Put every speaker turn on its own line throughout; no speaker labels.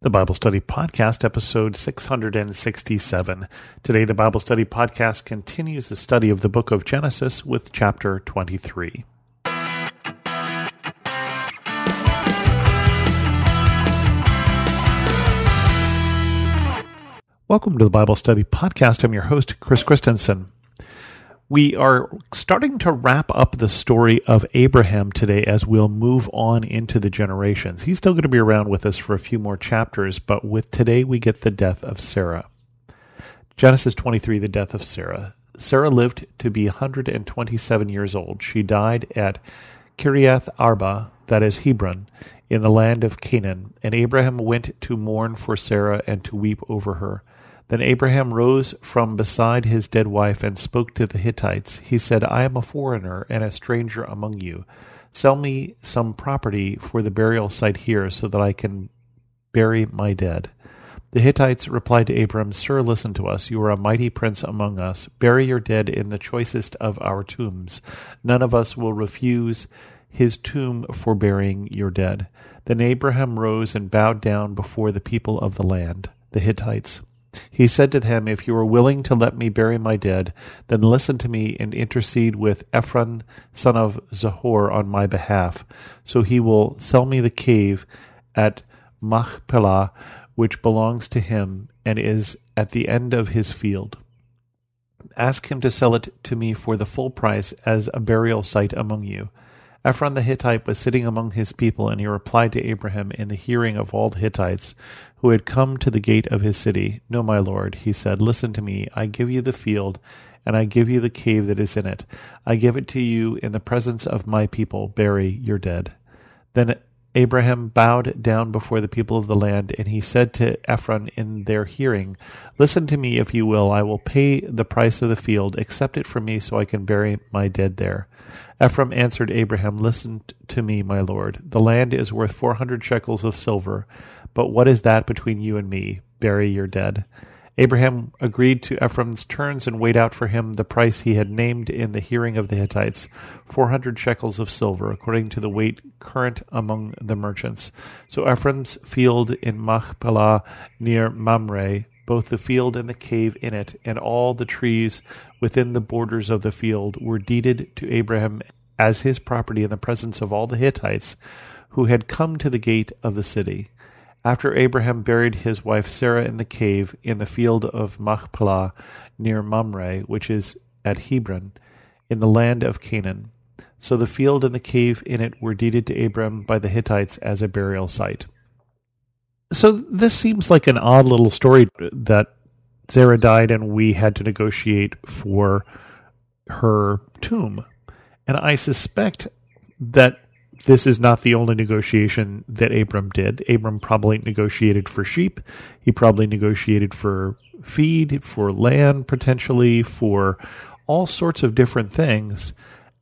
the Bible Study Podcast, episode 667. Today, the Bible Study Podcast continues the study of the book of Genesis with chapter 23. Welcome to the Bible Study Podcast. I'm your host, Chris Christensen. We are starting to wrap up the story of Abraham today as we'll move on into the generations. He's still going to be around with us for a few more chapters, but with today we get the death of Sarah. Genesis 23, the death of Sarah. Sarah lived to be 127 years old. She died at Kiriath Arba, that is Hebron, in the land of Canaan, and Abraham went to mourn for Sarah and to weep over her. Then Abraham rose from beside his dead wife and spoke to the Hittites. He said, I am a foreigner and a stranger among you. Sell me some property for the burial site here so that I can bury my dead. The Hittites replied to Abram, Sir, listen to us. You are a mighty prince among us. Bury your dead in the choicest of our tombs. None of us will refuse his tomb for burying your dead. Then Abraham rose and bowed down before the people of the land, the Hittites. He said to them, If you are willing to let me bury my dead, then listen to me and intercede with Ephron, son of Zohar, on my behalf. So he will sell me the cave at Machpelah, which belongs to him and is at the end of his field. Ask him to sell it to me for the full price as a burial site among you. Ephron the Hittite was sitting among his people, and he replied to Abraham in the hearing of all the Hittites who had come to the gate of his city. No, my lord, he said, listen to me. I give you the field, and I give you the cave that is in it. I give it to you in the presence of my people. Bury your dead. Then Abraham bowed down before the people of the land, and he said to Ephron in their hearing, Listen to me, if you will. I will pay the price of the field. Accept it from me, so I can bury my dead there. Ephron answered Abraham, Listen to me, my lord. The land is worth four hundred shekels of silver. But what is that between you and me? Bury your dead. Abraham agreed to Ephron's terms and weighed out for him the price he had named in the hearing of the Hittites, four hundred shekels of silver, according to the weight current among the merchants. So Ephron's field in Machpelah near Mamre, both the field and the cave in it, and all the trees within the borders of the field were deeded to Abraham as his property in the presence of all the Hittites who had come to the gate of the city. After Abraham buried his wife Sarah in the cave in the field of Machpelah near Mamre, which is at Hebron, in the land of Canaan. So the field and the cave in it were deeded to Abram by the Hittites as a burial site. So this seems like an odd little story that Sarah died and we had to negotiate for her tomb. And I suspect that this is not the only negotiation that Abram did. Abram probably negotiated for sheep. He probably negotiated for feed, for land, potentially, for all sorts of different things.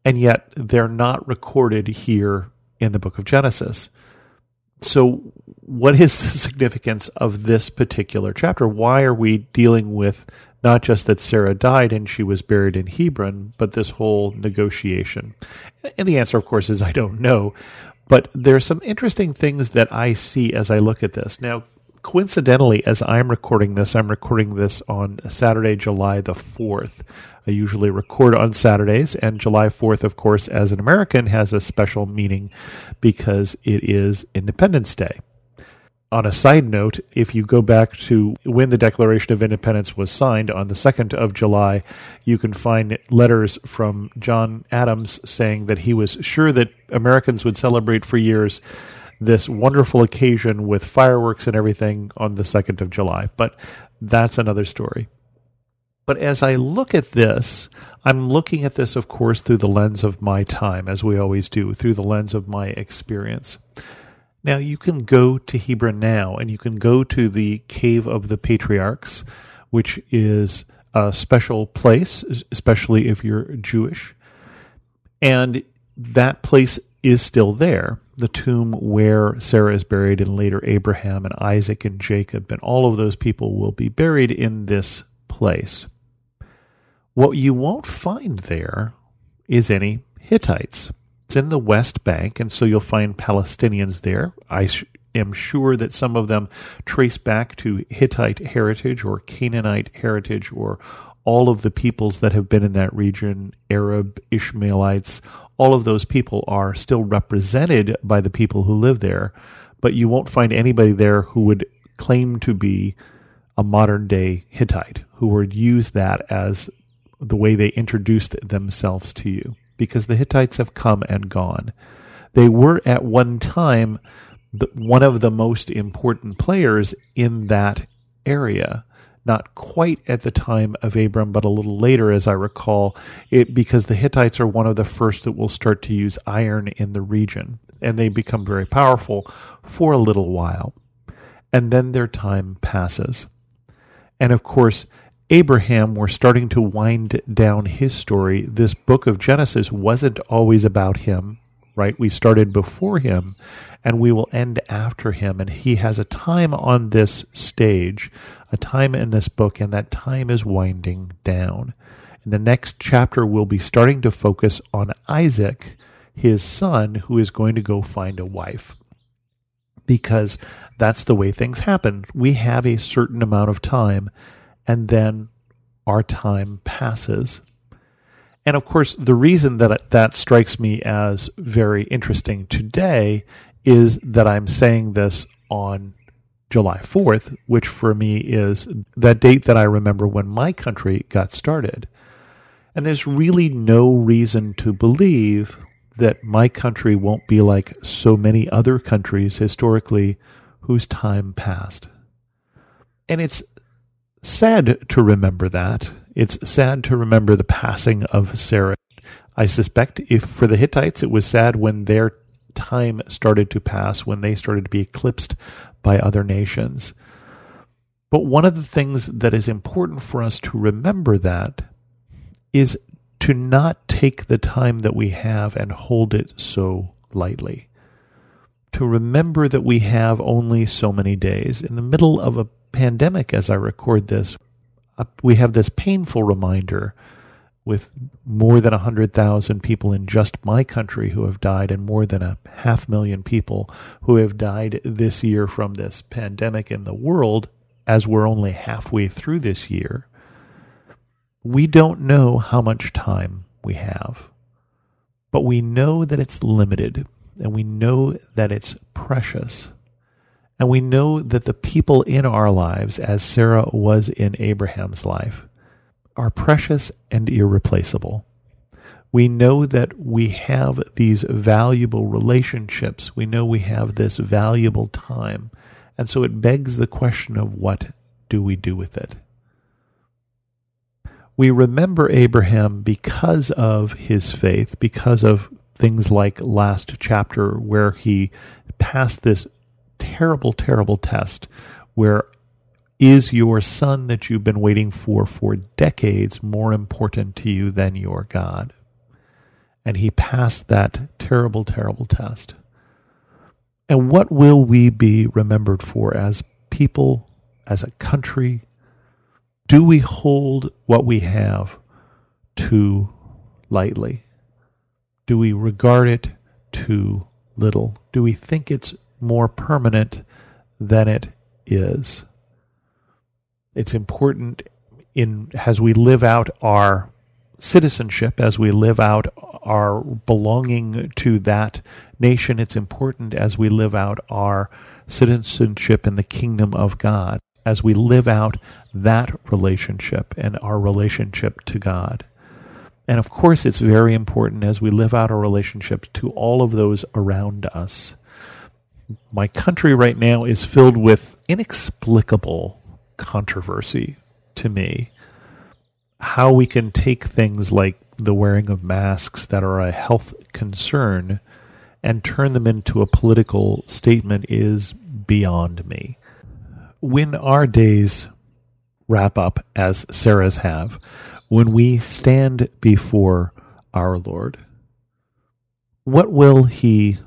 And yet they're not recorded here in the book of Genesis. So, what is the significance of this particular chapter? Why are we dealing with not just that Sarah died and she was buried in Hebron, but this whole negotiation? And the answer, of course, is I don't know. But there's some interesting things that I see as I look at this. Now, coincidentally, as I'm recording this, I'm recording this on Saturday, July the 4th. I usually record on Saturdays, and July 4th, of course, as an American, has a special meaning because it is Independence Day on a side note, if you go back to when the Declaration of Independence was signed on the 2nd of July, you can find letters from John Adams saying that he was sure that Americans would celebrate for years this wonderful occasion with fireworks and everything on the 2nd of July. But that's another story. But as I look at this, I'm looking at this, of course, through the lens of my time, as we always do, through the lens of my experience. Now, you can go to Hebron now, and you can go to the Cave of the Patriarchs, which is a special place, especially if you're Jewish. And that place is still there. The tomb where Sarah is buried, and later Abraham and Isaac and Jacob, and all of those people will be buried in this place. What you won't find there is any Hittites. It's in the West Bank, and so you'll find Palestinians there. I am sure that some of them trace back to Hittite heritage or Canaanite heritage or all of the peoples that have been in that region, Arab, Ishmaelites, all of those people are still represented by the people who live there, but you won't find anybody there who would claim to be a modern day Hittite, who would use that as the way they introduced themselves to you, because the Hittites have come and gone. They were at one time one of the most important players in that area not quite at the time of Abram, but a little later, as I recall, it, because the Hittites are one of the first that will start to use iron in the region, and they become very powerful for a little while. And then their time passes. And of course, Abraham, we're starting to wind down his story. This book of Genesis wasn't always about him, right? We started before him and we will end after him. And he has a time on this stage, a time in this book, and that time is winding down. In the next chapter, we'll be starting to focus on Isaac, his son, who is going to go find a wife. Because that's the way things happen. We have a certain amount of time, and then our time passes. And of course, the reason that that strikes me as very interesting today is that I'm saying this on July 4th, which for me is that date that I remember when my country got started. And there's really no reason to believe that my country won't be like so many other countries historically whose time passed. And it's sad to remember that. It's sad to remember the passing of Sarah. I suspect if for the Hittites it was sad when their time started to pass when they started to be eclipsed by other nations. But one of the things that is important for us to remember that is to not take the time that we have and hold it so lightly. To remember that we have only so many days. In the middle of a pandemic, as I record this, uh, we have this painful reminder with more than 100,000 people in just my country who have died and more than a half million people who have died this year from this pandemic in the world, as we're only halfway through this year, we don't know how much time we have. But we know that it's limited, and we know that it's precious. And we know that the people in our lives, as Sarah was in Abraham's life, are precious and irreplaceable. We know that we have these valuable relationships. We know we have this valuable time. And so it begs the question of what do we do with it? We remember Abraham because of his faith, because of things like last chapter where he passed this terrible, terrible test where is your son that you've been waiting for for decades more important to you than your God? And he passed that terrible, terrible test. And what will we be remembered for as people, as a country? Do we hold what we have too lightly? Do we regard it too little? Do we think it's more permanent than it is? It's important in as we live out our citizenship, as we live out our belonging to that nation, it's important as we live out our citizenship in the kingdom of God, as we live out that relationship and our relationship to God. And of course, it's very important as we live out our relationships to all of those around us. My country right now is filled with inexplicable controversy to me. How we can take things like the wearing of masks that are a health concern and turn them into a political statement is beyond me. When our days wrap up, as Sarah's have, when we stand before our Lord, what will he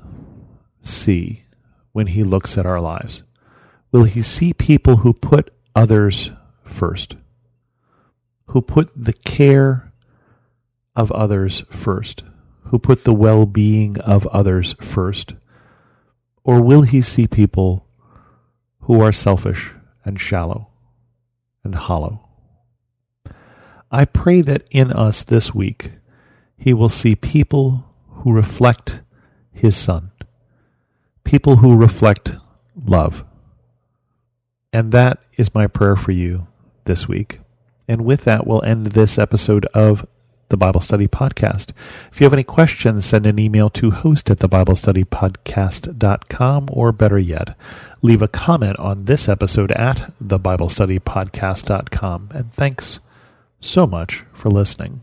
see when he looks at our lives? Will he see people who put others first, who put the care of others first, who put the well being of others first? Or will he see people who are selfish and shallow and hollow. I pray that in us this week, He will see people who reflect His Son, people who reflect love. And that is my prayer for you this week. And with that, we'll end this episode of the Bible Study Podcast. If you have any questions, send an email to host at thebiblestudypodcast.com or better yet, leave a comment on this episode at thebiblestudypodcast.com. And thanks so much for listening.